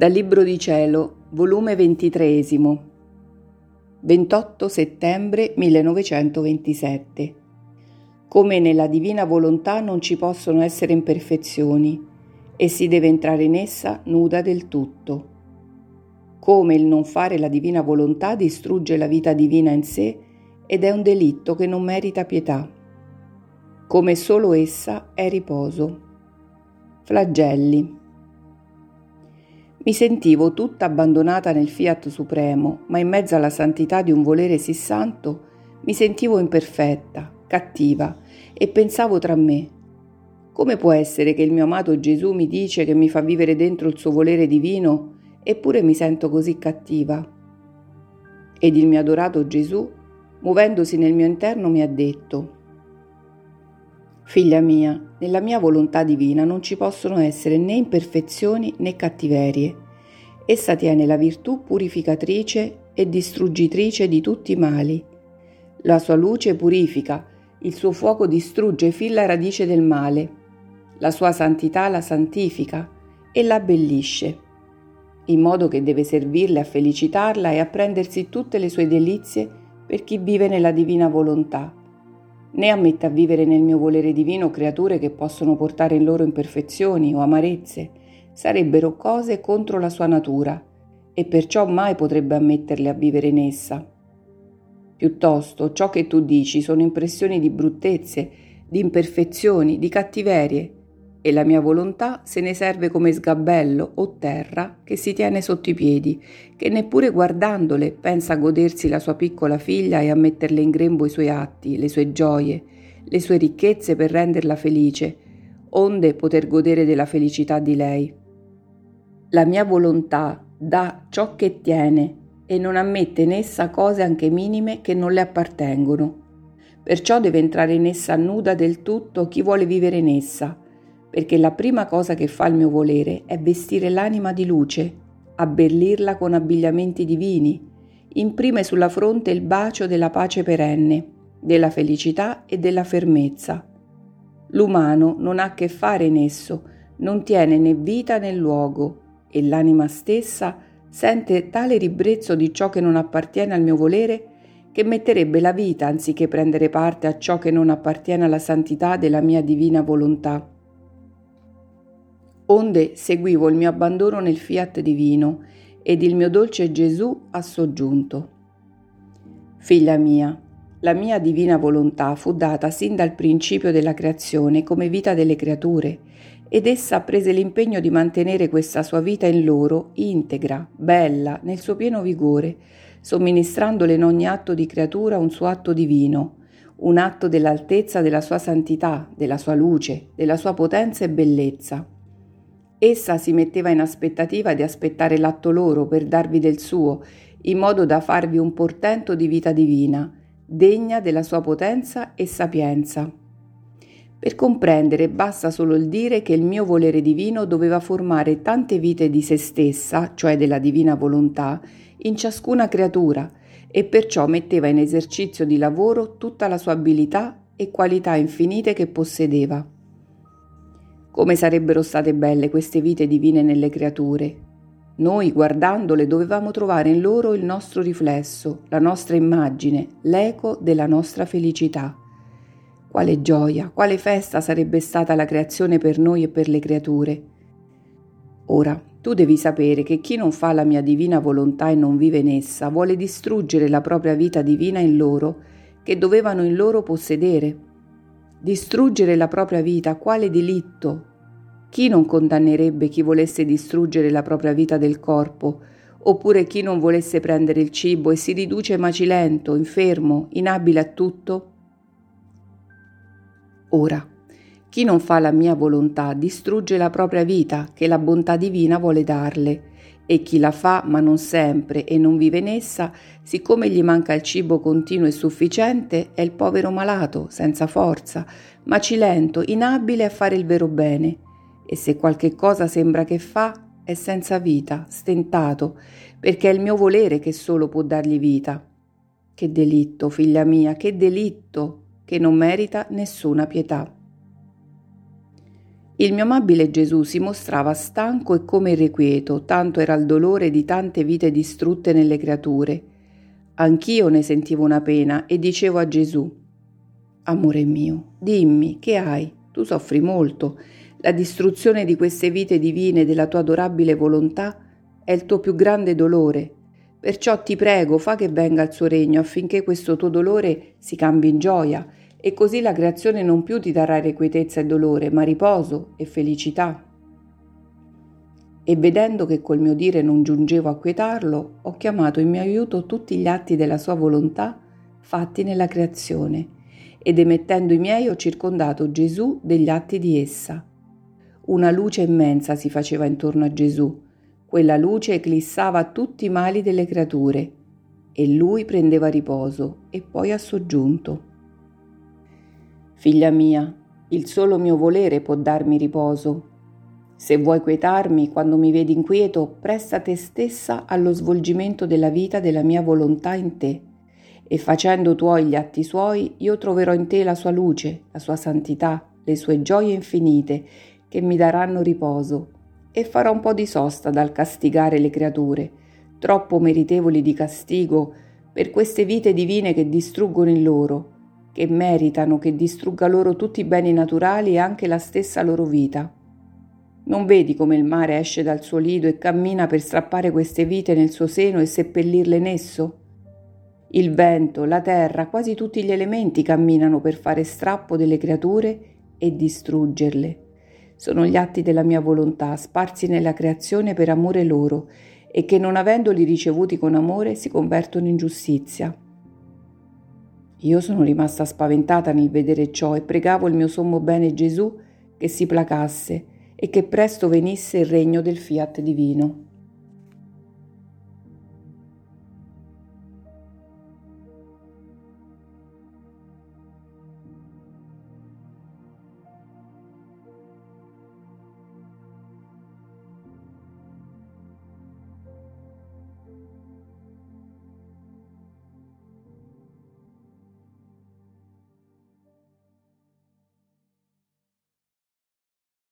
Dal Libro di Cielo, volume 23, 28 settembre 1927. Come nella divina volontà non ci possono essere imperfezioni e si deve entrare in essa nuda del tutto. Come il non fare la divina volontà distrugge la vita divina in sé ed è un delitto che non merita pietà. Come solo essa è riposo. Flagelli. Mi sentivo tutta abbandonata nel fiat supremo, ma in mezzo alla santità di un volere sì santo mi sentivo imperfetta, cattiva e pensavo tra me, come può essere che il mio amato Gesù mi dice che mi fa vivere dentro il suo volere divino, eppure mi sento così cattiva? Ed il mio adorato Gesù, muovendosi nel mio interno, mi ha detto, Figlia mia, nella mia volontà divina non ci possono essere né imperfezioni né cattiverie. Essa tiene la virtù purificatrice e distruggitrice di tutti i mali. La sua luce purifica, il suo fuoco distrugge fin la radice del male. La sua santità la santifica e la abbellisce, in modo che deve servirle a felicitarla e a prendersi tutte le sue delizie per chi vive nella divina volontà né ammetta a vivere nel mio volere divino creature che possono portare in loro imperfezioni o amarezze, sarebbero cose contro la sua natura, e perciò mai potrebbe ammetterle a vivere in essa. Piuttosto, ciò che tu dici sono impressioni di bruttezze, di imperfezioni, di cattiverie, e la mia volontà se ne serve come sgabello o terra che si tiene sotto i piedi, che neppure guardandole pensa a godersi la sua piccola figlia e a metterle in grembo i suoi atti, le sue gioie, le sue ricchezze per renderla felice, onde poter godere della felicità di lei. La mia volontà dà ciò che tiene e non ammette in essa cose anche minime che non le appartengono. Perciò deve entrare in essa nuda del tutto chi vuole vivere in essa, perché la prima cosa che fa il mio volere è vestire l'anima di luce, abbellirla con abbigliamenti divini, imprime sulla fronte il bacio della pace perenne, della felicità e della fermezza. L'umano non ha a che fare in esso, non tiene né vita né luogo, e l'anima stessa sente tale ribrezzo di ciò che non appartiene al mio volere che metterebbe la vita anziché prendere parte a ciò che non appartiene alla santità della mia divina volontà onde seguivo il mio abbandono nel fiat divino ed il mio dolce Gesù ha soggiunto. Figlia mia, la mia divina volontà fu data sin dal principio della creazione come vita delle creature, ed essa prese l'impegno di mantenere questa sua vita in loro integra, bella, nel suo pieno vigore, somministrandole in ogni atto di creatura un suo atto divino, un atto dell'altezza della sua santità, della sua luce, della sua potenza e bellezza. Essa si metteva in aspettativa di aspettare l'atto loro per darvi del suo, in modo da farvi un portento di vita divina, degna della sua potenza e sapienza. Per comprendere basta solo il dire che il mio volere divino doveva formare tante vite di se stessa, cioè della divina volontà, in ciascuna creatura e perciò metteva in esercizio di lavoro tutta la sua abilità e qualità infinite che possedeva. Come sarebbero state belle queste vite divine nelle creature. Noi, guardandole, dovevamo trovare in loro il nostro riflesso, la nostra immagine, l'eco della nostra felicità. Quale gioia, quale festa sarebbe stata la creazione per noi e per le creature. Ora, tu devi sapere che chi non fa la mia divina volontà e non vive in essa vuole distruggere la propria vita divina in loro, che dovevano in loro possedere Distruggere la propria vita, quale delitto? Chi non condannerebbe chi volesse distruggere la propria vita del corpo, oppure chi non volesse prendere il cibo e si riduce macilento, infermo, inabile a tutto? Ora, chi non fa la mia volontà distrugge la propria vita che la bontà divina vuole darle e chi la fa ma non sempre e non vive in essa, siccome gli manca il cibo continuo e sufficiente, è il povero malato, senza forza, macilento, inabile a fare il vero bene. E se qualche cosa sembra che fa, è senza vita, stentato, perché è il mio volere che solo può dargli vita. Che delitto, figlia mia, che delitto, che non merita nessuna pietà. Il mio amabile Gesù si mostrava stanco e come irrequieto, tanto era il dolore di tante vite distrutte nelle creature. Anch'io ne sentivo una pena e dicevo a Gesù, Amore mio, dimmi, che hai? Tu soffri molto. La distruzione di queste vite divine della tua adorabile volontà è il tuo più grande dolore. Perciò ti prego, fa che venga il suo regno affinché questo tuo dolore si cambi in gioia e così la creazione non più ti darà irrequietezza e dolore, ma riposo e felicità. E vedendo che col mio dire non giungevo a quietarlo, ho chiamato in mio aiuto tutti gli atti della sua volontà fatti nella creazione, ed emettendo i miei ho circondato Gesù degli atti di essa. Una luce immensa si faceva intorno a Gesù, quella luce eclissava tutti i mali delle creature, e lui prendeva riposo, e poi ha soggiunto. Figlia mia, il solo mio volere può darmi riposo. Se vuoi quietarmi quando mi vedi inquieto, presta te stessa allo svolgimento della vita della mia volontà in te, e facendo tuoi gli atti suoi, io troverò in te la sua luce, la sua santità, le sue gioie infinite, che mi daranno riposo, e farò un po' di sosta dal castigare le creature, troppo meritevoli di castigo per queste vite divine che distruggono in loro, che meritano che distrugga loro tutti i beni naturali e anche la stessa loro vita. Non vedi come il mare esce dal suo lido e cammina per strappare queste vite nel suo seno e seppellirle in esso? Il vento, la terra, quasi tutti gli elementi camminano per fare strappo delle creature e distruggerle. Sono gli atti della mia volontà, sparsi nella creazione per amore loro, e che non avendoli ricevuti con amore si convertono in giustizia. Io sono rimasta spaventata nel vedere ciò e pregavo il mio sommo bene Gesù che si placasse e che presto venisse il regno del fiat divino.